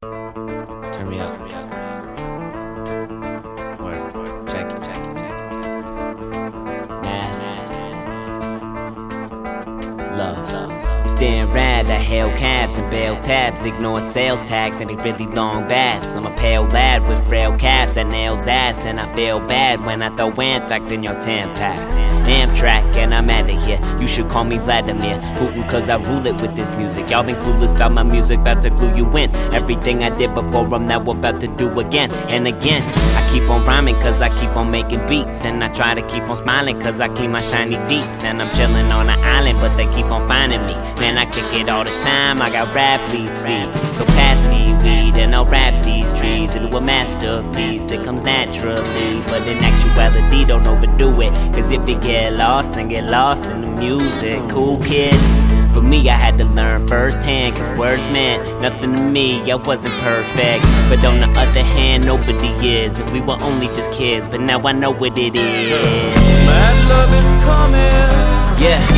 Turn me up. Check it. Mad. Love. It's rad I hail cabs and bail tabs, ignore sales tax and a really long baths. I'm a pale lad with frail calves that nails ass, and I feel bad when I throw anthrax in your Tampax. Amtrak, and I'm out of here. You should call me Vladimir Putin, cause I rule it with this music. Y'all been clueless about my music, about to clue you in. Everything I did before, I'm now about to do again and again. I keep on rhyming, cause I keep on making beats. And I try to keep on smiling, cause I clean my shiny teeth. And I'm chilling on an island, but they keep on finding me. Man, I kick it all the time, I got rap leads feed. So pass me weed, and I'll rap these trees into a masterpiece. It comes naturally, but in don't overdo it. Cause if you get lost, then get lost in the music. Cool kid. For me, I had to learn firsthand, cause words meant nothing to me. I wasn't perfect, but on the other hand, nobody is. And we were only just kids, but now I know what it is. Mad love is coming. Yeah, yeah. I know